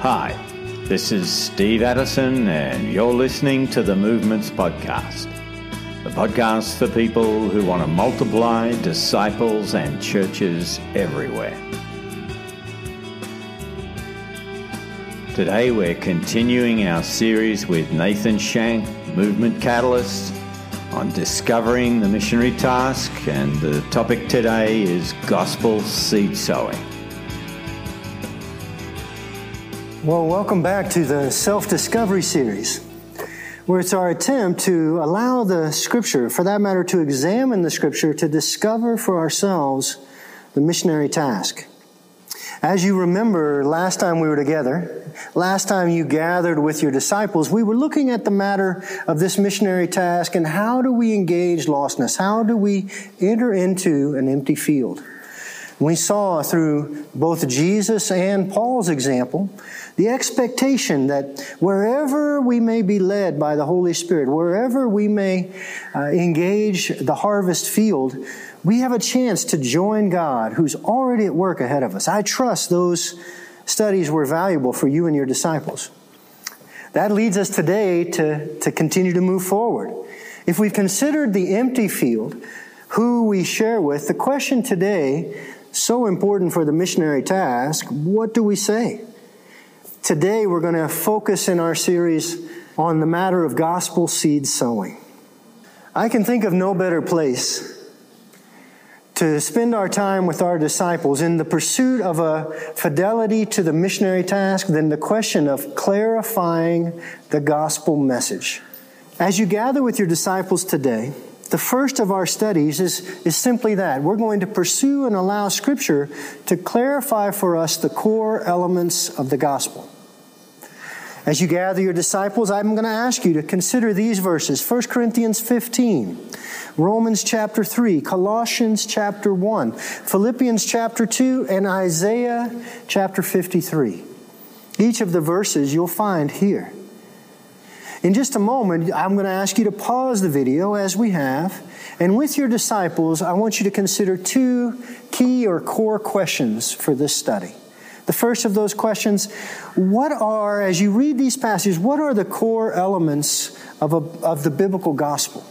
Hi, this is Steve Addison, and you're listening to the Movements Podcast, the podcast for people who want to multiply disciples and churches everywhere. Today, we're continuing our series with Nathan Shank, Movement Catalyst, on discovering the missionary task, and the topic today is gospel seed sowing. Well, welcome back to the Self Discovery Series, where it's our attempt to allow the Scripture, for that matter, to examine the Scripture, to discover for ourselves the missionary task. As you remember, last time we were together, last time you gathered with your disciples, we were looking at the matter of this missionary task and how do we engage lostness? How do we enter into an empty field? We saw through both Jesus and Paul's example the expectation that wherever we may be led by the Holy Spirit, wherever we may uh, engage the harvest field, we have a chance to join God who's already at work ahead of us. I trust those studies were valuable for you and your disciples. That leads us today to, to continue to move forward. If we've considered the empty field, who we share with, the question today so important for the missionary task, what do we say? Today, we're going to focus in our series on the matter of gospel seed sowing. I can think of no better place to spend our time with our disciples in the pursuit of a fidelity to the missionary task than the question of clarifying the gospel message. As you gather with your disciples today, the first of our studies is, is simply that. We're going to pursue and allow Scripture to clarify for us the core elements of the gospel. As you gather your disciples, I'm going to ask you to consider these verses 1 Corinthians 15, Romans chapter 3, Colossians chapter 1, Philippians chapter 2, and Isaiah chapter 53. Each of the verses you'll find here. In just a moment, I'm going to ask you to pause the video as we have, and with your disciples, I want you to consider two key or core questions for this study. The first of those questions what are, as you read these passages, what are the core elements of, a, of the biblical gospel?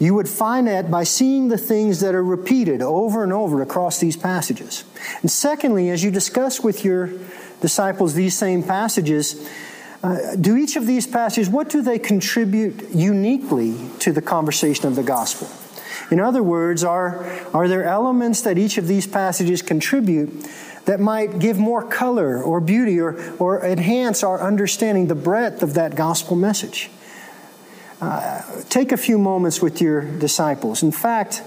You would find that by seeing the things that are repeated over and over across these passages. And secondly, as you discuss with your disciples these same passages, uh, do each of these passages, what do they contribute uniquely to the conversation of the gospel? In other words, are, are there elements that each of these passages contribute that might give more color or beauty or, or enhance our understanding the breadth of that gospel message? Uh, take a few moments with your disciples. In fact,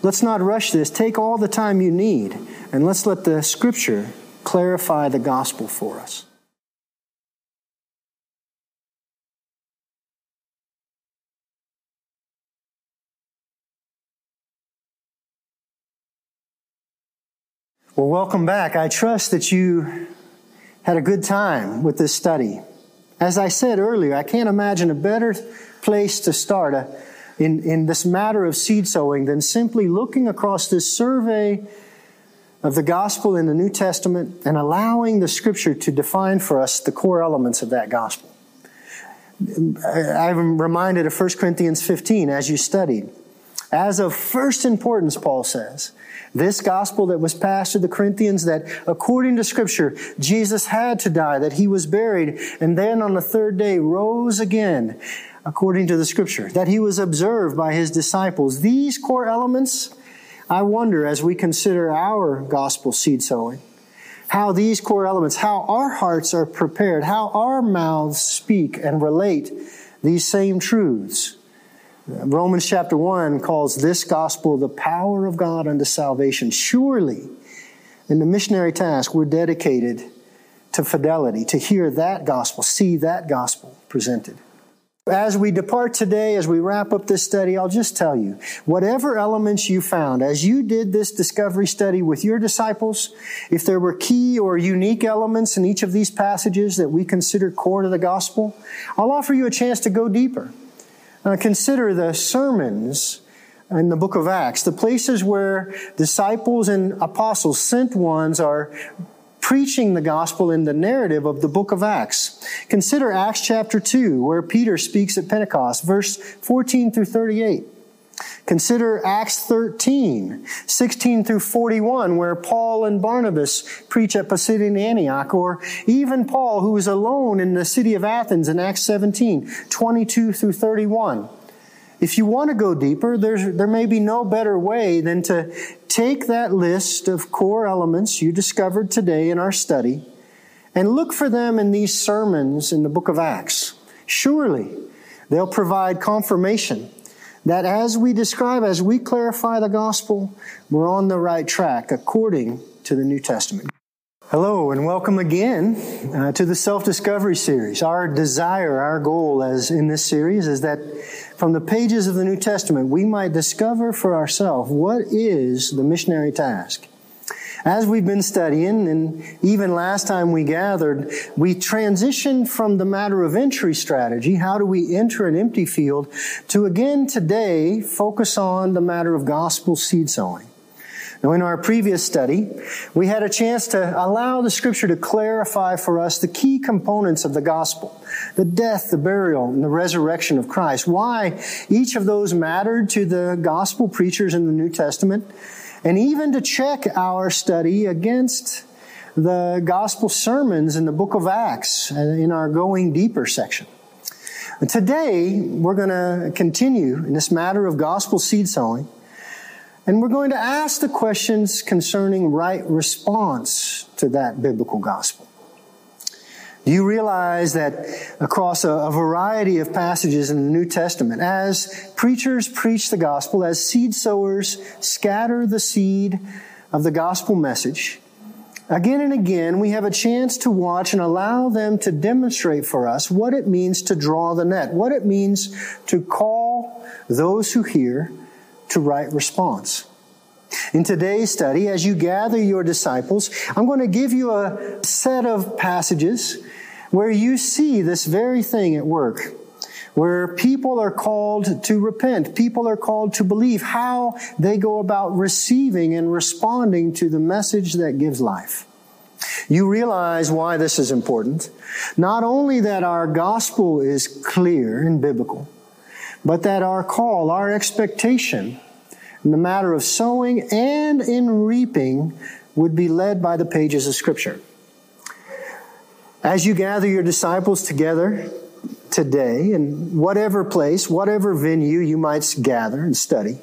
let's not rush this. Take all the time you need, and let's let the scripture clarify the gospel for us. Well, welcome back. I trust that you had a good time with this study. As I said earlier, I can't imagine a better place to start a, uh, in, in this matter of seed sowing than simply looking across this survey of the gospel in the New Testament and allowing the scripture to define for us the core elements of that gospel. I'm reminded of 1 Corinthians 15 as you studied. As of first importance, Paul says, this gospel that was passed to the Corinthians that according to scripture, Jesus had to die, that he was buried, and then on the third day rose again, according to the scripture, that he was observed by his disciples. These core elements, I wonder as we consider our gospel seed sowing, how these core elements, how our hearts are prepared, how our mouths speak and relate these same truths Romans chapter 1 calls this gospel the power of God unto salvation. Surely, in the missionary task, we're dedicated to fidelity, to hear that gospel, see that gospel presented. As we depart today, as we wrap up this study, I'll just tell you whatever elements you found as you did this discovery study with your disciples, if there were key or unique elements in each of these passages that we consider core to the gospel, I'll offer you a chance to go deeper uh, consider the sermons in the book of Acts, the places where disciples and apostles, sent ones, are preaching the gospel in the narrative of the book of Acts. Consider Acts chapter 2, where Peter speaks at Pentecost, verse 14 through 38. Consider Acts 13, 16 through 41, where Paul and Barnabas preach at Pisidian Antioch, or even Paul, who is alone in the city of Athens in Acts 17, 22 through 31. If you want to go deeper, there's, there may be no better way than to take that list of core elements you discovered today in our study and look for them in these sermons in the book of Acts. Surely they'll provide confirmation that as we describe, as we clarify the gospel, we're on the right track according to the New Testament. Hello and welcome again uh, to the self-discovery series. Our desire, our goal as in this series is that from the pages of the New Testament, we might discover for ourselves what is the missionary task. As we've been studying, and even last time we gathered, we transitioned from the matter of entry strategy, how do we enter an empty field, to again today focus on the matter of gospel seed sowing. Now, in our previous study, we had a chance to allow the scripture to clarify for us the key components of the gospel the death, the burial, and the resurrection of Christ. Why each of those mattered to the gospel preachers in the New Testament, and even to check our study against the gospel sermons in the book of Acts uh, in our Going Deeper section. today, we're going to continue in this matter of gospel seed sowing and we're going to ask the questions concerning right response to that biblical gospel. Do you realize that across a, a, variety of passages in the New Testament, as preachers preach the gospel, as seed sowers scatter the seed of the gospel message, again and again we have a chance to watch and allow them to demonstrate for us what it means to draw the net, what it means to call those who hear to right response. In today's study, as you gather your disciples, I'm going to give you a set of passages where you see this very thing at work. Where people are called to repent, people are called to believe how they go about receiving and responding to the message that gives life. You realize why this is important. Not only that our gospel is clear and biblical, but that our call, our expectation in the matter of sowing and in reaping would be led by the pages of Scripture. As you gather your disciples together today, in whatever place, whatever venue you might gather and study,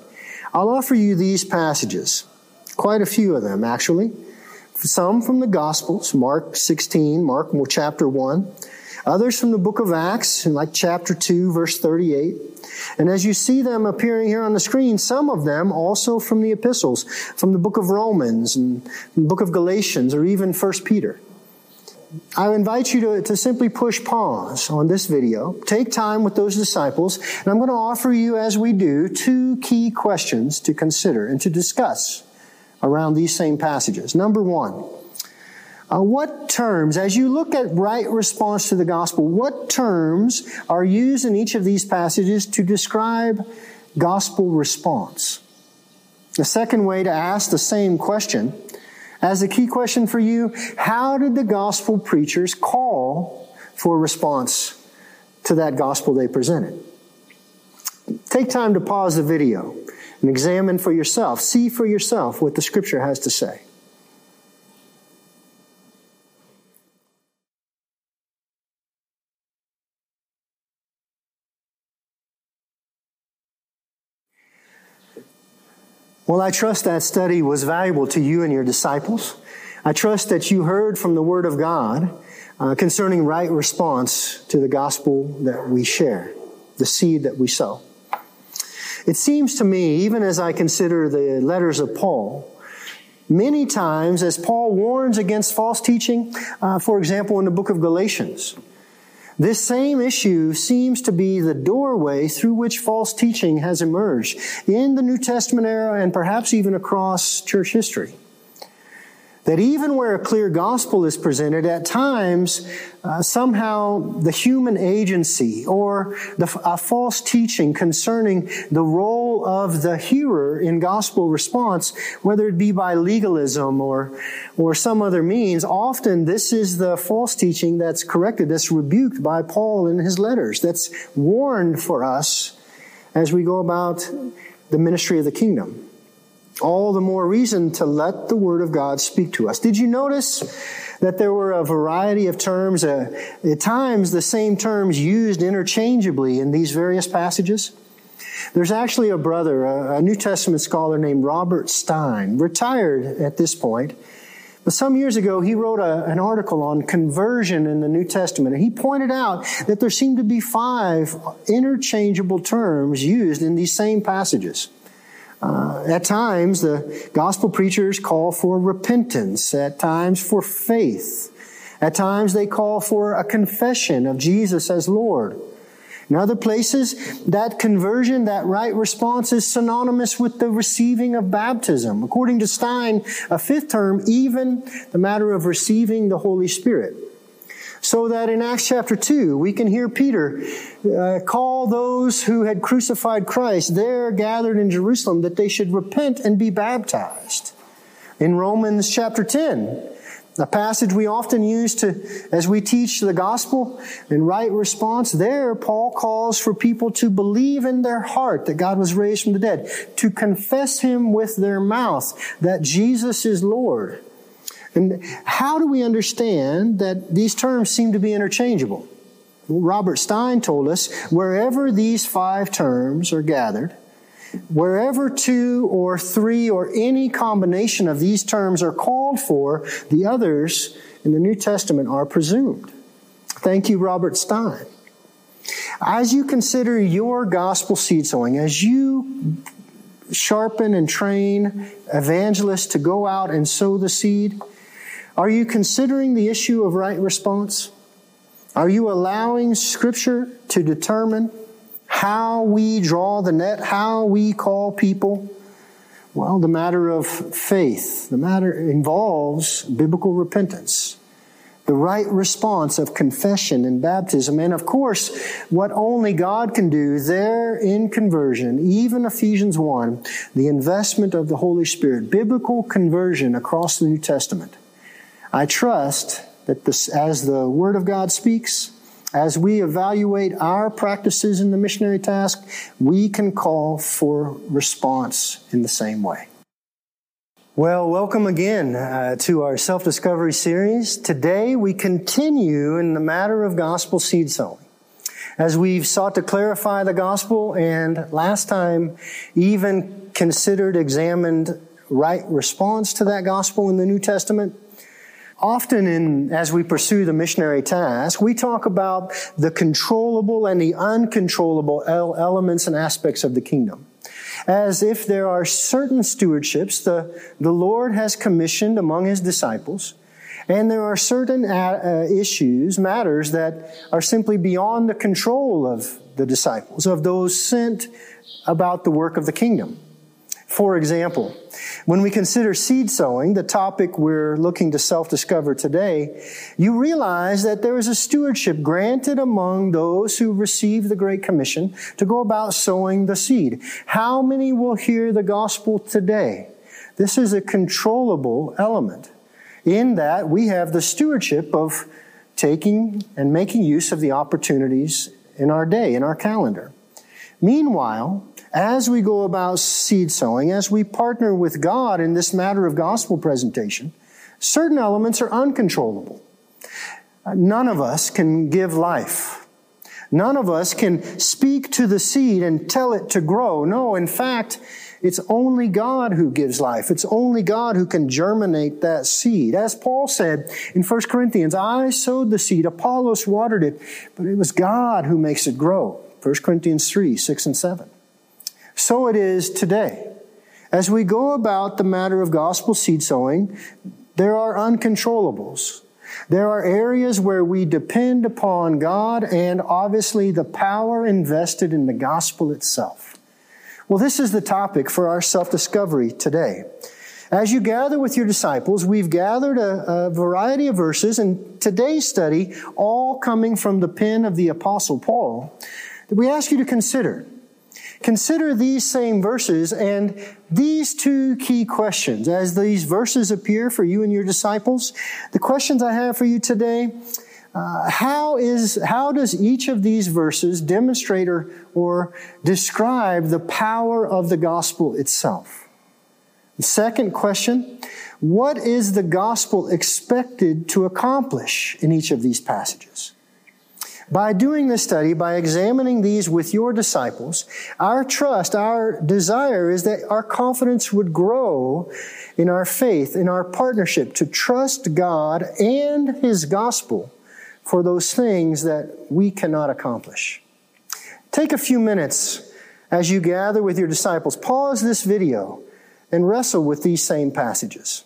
I'll offer you these passages. Quite a few of them, actually. Some from the Gospels, Mark 16, Mark chapter 1. Others from the book of Acts, like chapter 2, verse 38. And as you see them appearing here on the screen, some of them also from the epistles, from the book of Romans and the book of Galatians or even 1 Peter. I invite you to, to simply push pause on this video, take time with those disciples, and I'm going to offer you, as we do, two key questions to consider and to discuss around these same passages. Number one, uh, what terms, as you look at right response to the gospel, what terms are used in each of these passages to describe gospel response? The second way to ask the same question, as a key question for you, how did the gospel preachers call for response to that gospel they presented? Take time to pause the video and examine for yourself, see for yourself what the scripture has to say. Well, I trust that study was valuable to you and your disciples. I trust that you heard from the Word of God uh, concerning right response to the gospel that we share, the seed that we sow. It seems to me, even as I consider the letters of Paul, many times as Paul warns against false teaching, uh, for example, in the book of Galatians, this same issue seems to be the doorway through which false teaching has emerged in the New Testament era and perhaps even across church history. That even where a clear gospel is presented, at times, uh, somehow the human agency or the, a false teaching concerning the role of the hearer in gospel response, whether it be by legalism or, or some other means, often this is the false teaching that's corrected, that's rebuked by Paul in his letters, that's warned for us as we go about the ministry of the kingdom. All the more reason to let the Word of God speak to us. Did you notice that there were a variety of terms, uh, at times the same terms used interchangeably in these various passages? There's actually a brother, a, New Testament scholar named Robert Stein, retired at this point. But some years ago, he wrote a, an article on conversion in the New Testament, and he pointed out that there seemed to be five interchangeable terms used in these same passages. Uh, at times, the gospel preachers call for repentance, at times for faith. At times, they call for a confession of Jesus as Lord. In other places, that conversion, that right response is synonymous with the receiving of baptism. According to Stein, a fifth term, even the matter of receiving the Holy Spirit. So that in Acts chapter 2, we can hear Peter uh, call those who had crucified Christ there gathered in Jerusalem that they should repent and be baptized. In Romans chapter 10, a passage we often use to, as we teach the gospel in right response, there Paul calls for people to believe in their heart that God was raised from the dead, to confess Him with their mouth that Jesus is Lord, and how do we understand that these terms seem to be interchangeable? Robert Stein told us wherever these five terms are gathered, wherever two or three or any combination of these terms are called for, the others in the New Testament are presumed. Thank you, Robert Stein. As you consider your gospel seed sowing, as you sharpen and train evangelists to go out and sow the seed, are you considering the issue of right response? Are you allowing Scripture to determine how we draw the net, how we call people? Well, the matter of faith, the matter involves biblical repentance, the right response of confession and baptism, and of course, what only God can do there in conversion, even Ephesians 1, the investment of the Holy Spirit, biblical conversion across the New Testament. I trust that this, as the Word of God speaks, as we evaluate our practices in the missionary task, we can call for response in the same way. Well, welcome again uh, to our self discovery series. Today we continue in the matter of gospel seed sowing. As we've sought to clarify the gospel and last time even considered, examined right response to that gospel in the New Testament, Often in, as we pursue the missionary task, we talk about the controllable and the uncontrollable elements and aspects of the kingdom. As if there are certain stewardships the, the Lord has commissioned among his disciples, and there are certain uh, issues, matters that are simply beyond the control of the disciples, of those sent about the work of the kingdom. For example, when we consider seed sowing, the topic we're looking to self-discover today, you realize that there is a stewardship granted among those who receive the Great Commission to go about sowing the seed. How many will hear the gospel today? This is a controllable element in that we have the stewardship of taking and making use of the opportunities in our day, in our calendar. Meanwhile, as we go about seed sowing, as we partner with God in this matter of gospel presentation, certain elements are uncontrollable. None of us can give life. None of us can speak to the seed and tell it to grow. No, in fact, it's only God who gives life. It's only God who can germinate that seed. As Paul said in 1 Corinthians, I sowed the seed, Apollos watered it, but it was God who makes it grow. 1 Corinthians 3, 6 and 7. So it is today. As we go about the matter of gospel seed sowing, there are uncontrollables. There are areas where we depend upon God and obviously the power invested in the gospel itself. Well, this is the topic for our self discovery today. As you gather with your disciples, we've gathered a, a, variety of verses in today's study, all coming from the pen of the apostle Paul, that we ask you to consider. Consider these same verses and these two key questions. As these verses appear for you and your disciples, the questions I have for you today, uh, how is, how does each of these verses demonstrate or, or describe the power of the gospel itself? The second question, what is the gospel expected to accomplish in each of these passages? By doing this study, by examining these with your disciples, our trust, our desire is that our confidence would grow in our faith, in our partnership to trust God and His gospel for those things that we cannot accomplish. Take a few minutes as you gather with your disciples. Pause this video and wrestle with these same passages.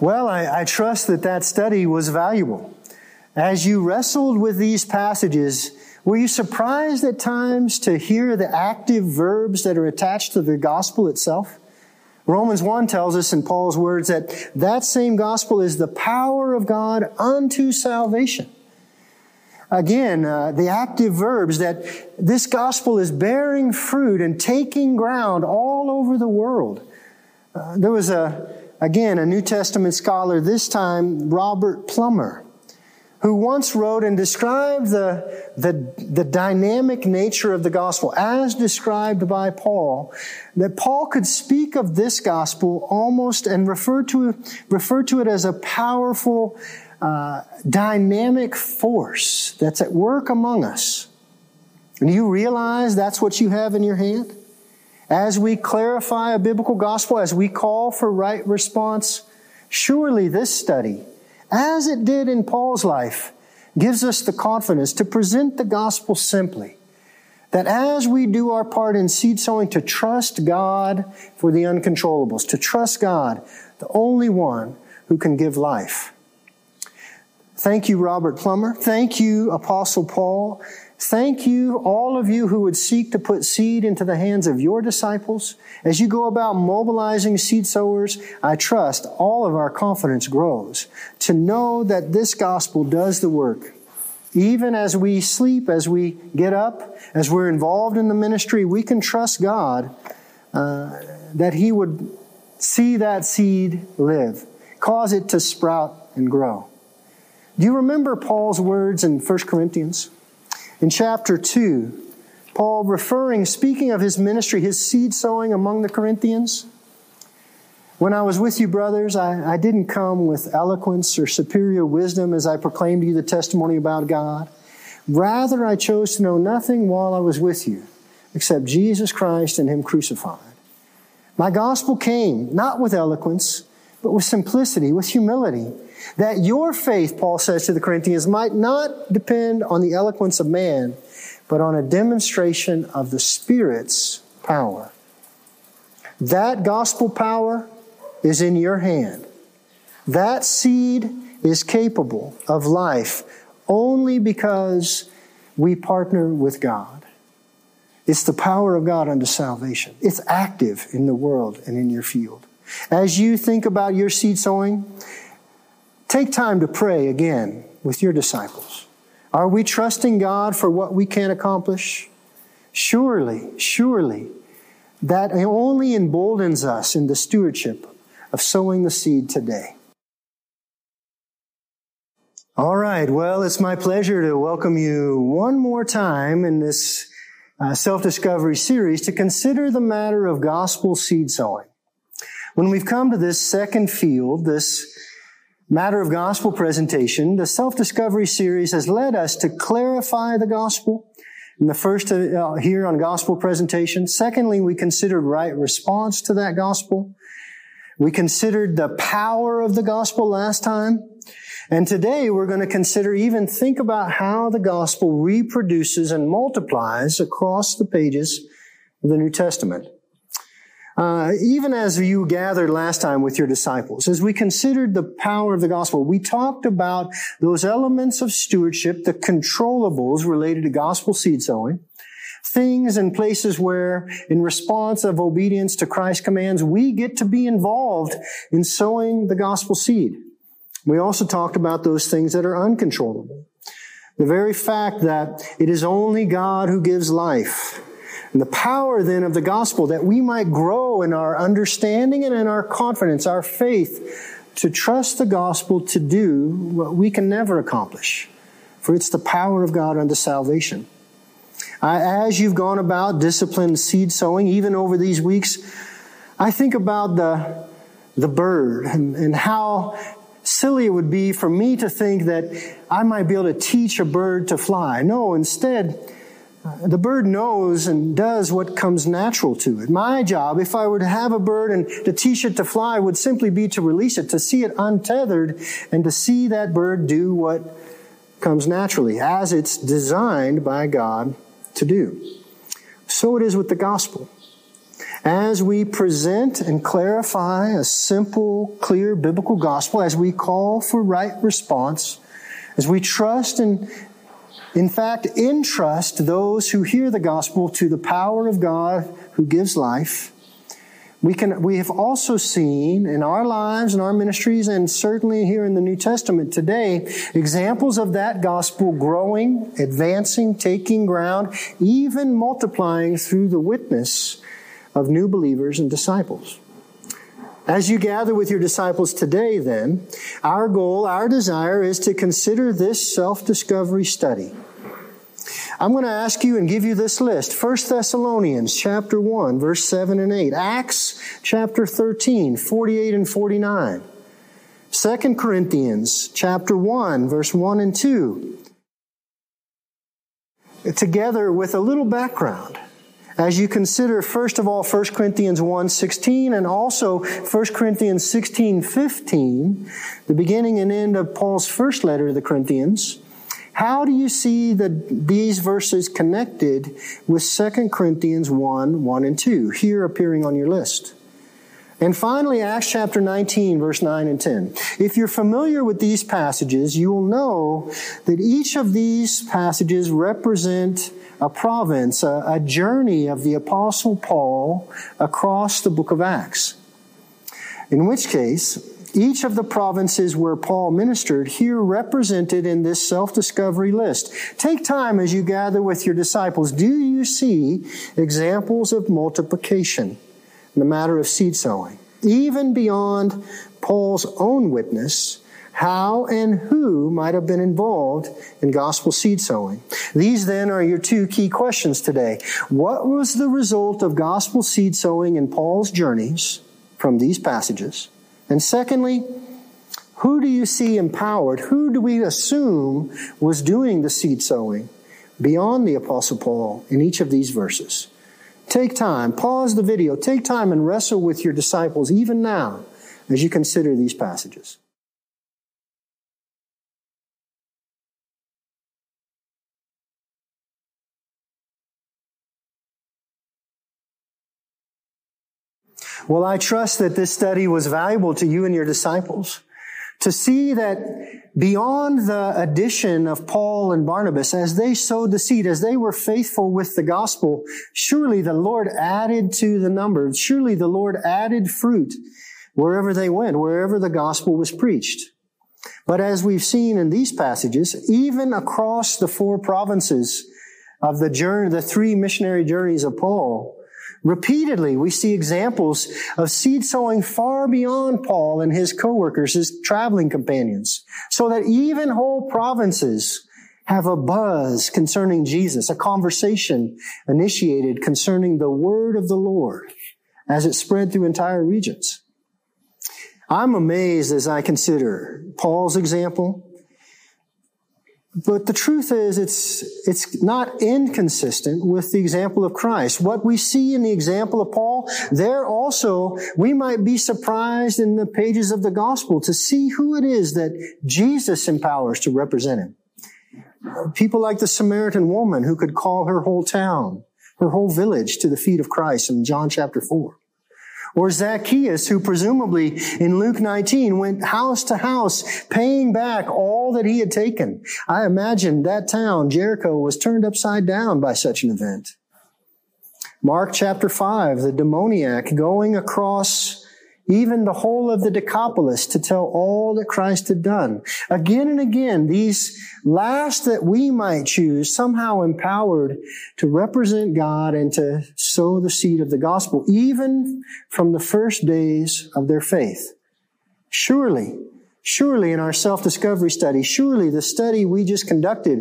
Well, I, I, trust that that study was valuable. As you wrestled with these passages, were you surprised at times to hear the active verbs that are attached to the gospel itself? Romans 1 tells us in Paul's words that that same gospel is the power of God unto salvation. Again, uh, the active verbs that this gospel is bearing fruit and taking ground all over the world. Uh, there was a, again, a New Testament scholar, this time Robert Plummer, who once wrote and described the, the, the dynamic nature of the gospel as described by Paul, that Paul could speak of this gospel almost and refer to, refer to it as a powerful, uh, dynamic force that's at work among us. And you realize that's what you have in your hand? As we clarify a biblical gospel, as we call for right response, surely this study as it did in Paul's life, gives us the confidence to present the gospel simply. That as we do our part in seed sowing, to trust God for the uncontrollables, to trust God, the only one who can give life. Thank you, Robert Plummer. Thank you, Apostle Paul. Thank you, all of you who would seek to put seed into the hands of your disciples. As you go about mobilizing seed sowers, I trust all of our confidence grows to know that this gospel does the work. Even as we sleep, as we get up, as we're involved in the ministry, we can trust God uh, that He would see that seed live, cause it to sprout and grow. Do you remember Paul's words in 1 Corinthians? In chapter 2, Paul referring, speaking of his ministry, his seed sowing among the Corinthians. When I was with you, brothers, I, I didn't come with eloquence or superior wisdom as I proclaimed to you the testimony about God. Rather, I chose to know nothing while I was with you except Jesus Christ and Him crucified. My gospel came not with eloquence, but with simplicity, with humility that your faith, Paul says to the Corinthians, might not depend on the eloquence of man, but on a demonstration of the Spirit's power. That gospel power is in your hand. That seed is capable of life only because we partner with God. It's the power of God unto salvation. It's active in the world and in your field. As you think about your seed sowing, Take time to pray again with your disciples. Are we trusting God for what we can accomplish? Surely, surely, that only emboldens us in the stewardship of sowing the seed today. All right, well, it's my pleasure to welcome you one more time in this uh, self discovery series to consider the matter of gospel seed sowing. When we've come to this second field, this matter of gospel presentation, the self-discovery series has led us to clarify the gospel. In the first uh, here on gospel presentation. Secondly, we considered right response to that gospel. We considered the power of the gospel last time. And today we're going to consider even think about how the gospel reproduces and multiplies across the pages of the New Testament. Uh, even as you gathered last time with your disciples, as we considered the power of the gospel, we talked about those elements of stewardship, the controllables related to gospel seed sowing. things and places where, in response of obedience to Christ's commands, we get to be involved in sowing the gospel seed. We also talked about those things that are uncontrollable. The very fact that it is only God who gives life. And the power then of the gospel that we might grow in our understanding and in our confidence, our faith, to trust the gospel to do what we can never accomplish. For it's the power of God unto salvation. as you've gone about disciplined seed sowing, even over these weeks, I think about the, the bird and, and how silly it would be for me to think that I might be able to teach a bird to fly. No, instead, Uh, the bird knows and does what comes natural to it. My job, if I were to have a bird and to teach it to fly, would simply be to release it, to see it untethered, and to see that bird do what comes naturally, as it's designed by God to do. So it is with the gospel. As we present and clarify a simple, clear biblical gospel, as we call for right response, as we trust and in fact, entrust those who hear the gospel to the power of God who gives life. We can, we have also seen in our lives and our ministries and certainly here in the New Testament today, examples of that gospel growing, advancing, taking ground, even multiplying through the witness of new believers and disciples. As you gather with your disciples today, then, our goal, our desire is to consider this self-discovery study. I'm going to ask you and give you this list. 1 Thessalonians chapter 1, verse 7 and 8. Acts chapter 13, 48 and 49. 2 Corinthians chapter 1, verse 1 and 2. Together with a little background as you consider, first of all, 1 Corinthians 1 16 and also 1 Corinthians 16 15, the beginning and end of Paul's first letter to the Corinthians, how do you see the, these verses connected with 2 Corinthians 1 1 and 2, here appearing on your list? And finally, Acts chapter 19, verse 9 and 10. If you're familiar with these passages, you will know that each of these passages represent a province, a, a journey of the apostle Paul across the book of Acts. In which case, each of the provinces where Paul ministered here represented in this self-discovery list. Take time as you gather with your disciples. Do you see examples of multiplication in the matter of seed sowing? Even beyond Paul's own witness, how and who might have been involved in gospel seed sowing. These then are your two key questions today. What was the result of gospel seed sowing in Paul's journeys from these passages? And secondly, who do you see empowered? Who do we assume was doing the seed sowing beyond the apostle Paul in each of these verses? Take time, pause the video, take time and wrestle with your disciples even now as you consider these passages. Well, I trust that this study was valuable to you and your disciples to see that beyond the addition of Paul and Barnabas, as they sowed the seed, as they were faithful with the gospel, surely the Lord added to the number. Surely the Lord added fruit wherever they went, wherever the gospel was preached. But as we've seen in these passages, even across the four provinces of the journey, the three missionary journeys of Paul, Repeatedly, we see examples of seed sowing far beyond Paul and his co-workers, his traveling companions, so that even whole provinces have a buzz concerning Jesus, a conversation initiated concerning the word of the Lord as it spread through entire regions. I'm amazed as I consider Paul's example, but the truth is, it's, it's not inconsistent with the example of Christ. What we see in the example of Paul, there also, we might be surprised in the pages of the gospel to see who it is that Jesus empowers to represent him. People like the Samaritan woman who could call her whole town, her whole village to the feet of Christ in John chapter 4. Or Zacchaeus, who presumably in Luke 19 went house to house, paying back all that he had taken. I imagine that town, Jericho, was turned upside down by such an event. Mark chapter 5, the demoniac going across even the whole of the Decapolis to tell all that Christ had done. Again and again, these last that we might choose somehow empowered to represent God and to sow the seed of the gospel, even from the first days of their faith. Surely, surely in our self-discovery study, surely the study we just conducted,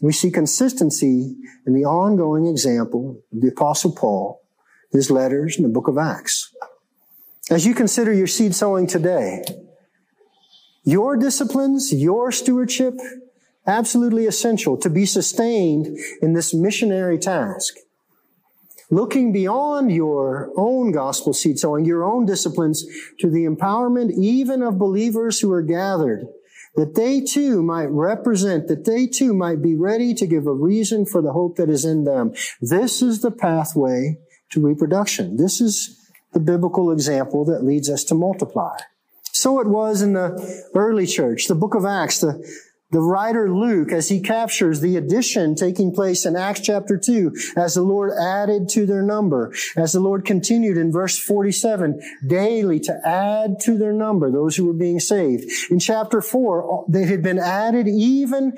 we see consistency in the ongoing example of the apostle Paul, his letters in the book of Acts. As you consider your seed sowing today, your disciplines, your stewardship, absolutely essential to be sustained in this missionary task. Looking beyond your own gospel seed sowing, your own disciplines to the empowerment even of believers who are gathered, that they too might represent, that they too might be ready to give a reason for the hope that is in them. This is the pathway to reproduction. This is the biblical example that leads us to multiply. So it was in the early church, the book of Acts, the, the writer Luke, as he captures the addition taking place in Acts chapter 2, as the Lord added to their number, as the Lord continued in verse 47, daily to add to their number those who were being saved. In chapter 4, they had been added even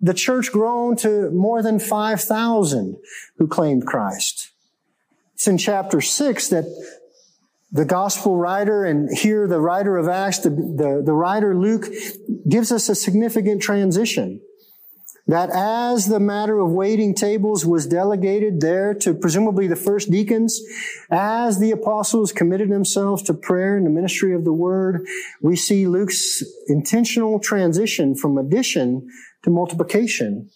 the church grown to more than 5,000 who claimed Christ. It's in chapter 6 that the gospel writer and here the writer of Acts, the, the, the, writer Luke gives us a significant transition. That as the matter of waiting tables was delegated there to presumably the first deacons, as the apostles committed themselves to prayer and the ministry of the word, we see Luke's intentional transition from addition to multiplication.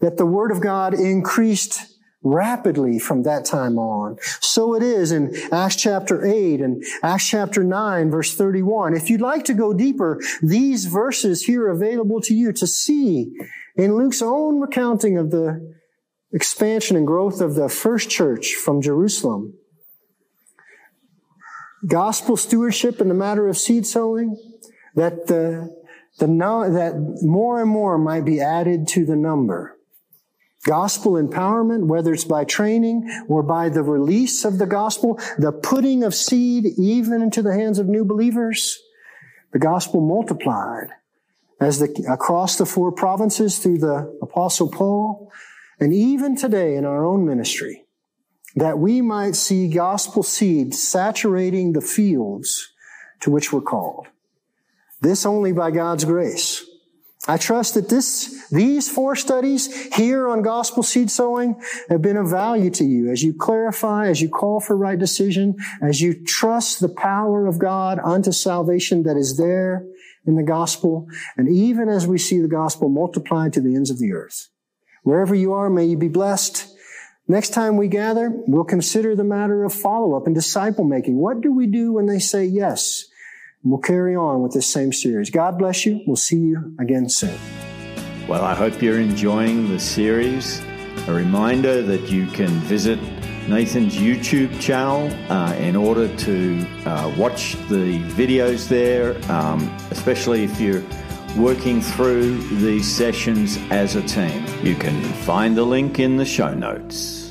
That the word of God increased rapidly from that time on. So it is in Acts chapter 8 and Acts chapter 9 verse 31. If you'd like to go deeper, these verses here available to you to see in Luke's own recounting of the expansion and growth of the first church from Jerusalem. Gospel stewardship in the matter of seed sowing, that the, the, that more and more might be added to the number. Gospel empowerment, whether it's by training or by the release of the gospel, the putting of seed even into the hands of new believers, the gospel multiplied as the, across the four provinces through the apostle Paul, and even today in our own ministry, that we might see gospel seed saturating the fields to which we're called. This only by God's grace. I trust that this, these four studies here on gospel seed sowing have been of value to you as you clarify, as you call for right decision, as you trust the power of God unto salvation that is there in the gospel, and even as we see the gospel multiplied to the ends of the earth. Wherever you are, may you be blessed. Next time we gather, we'll consider the matter of follow-up and disciple making. What do we do when they say yes? We'll carry on with this same series. God bless you. We'll see you again soon. Well, I hope you're enjoying the series. A reminder that you can visit Nathan's YouTube channel uh, in order to uh, watch the videos there, um, especially if you're working through these sessions as a team. You can find the link in the show notes.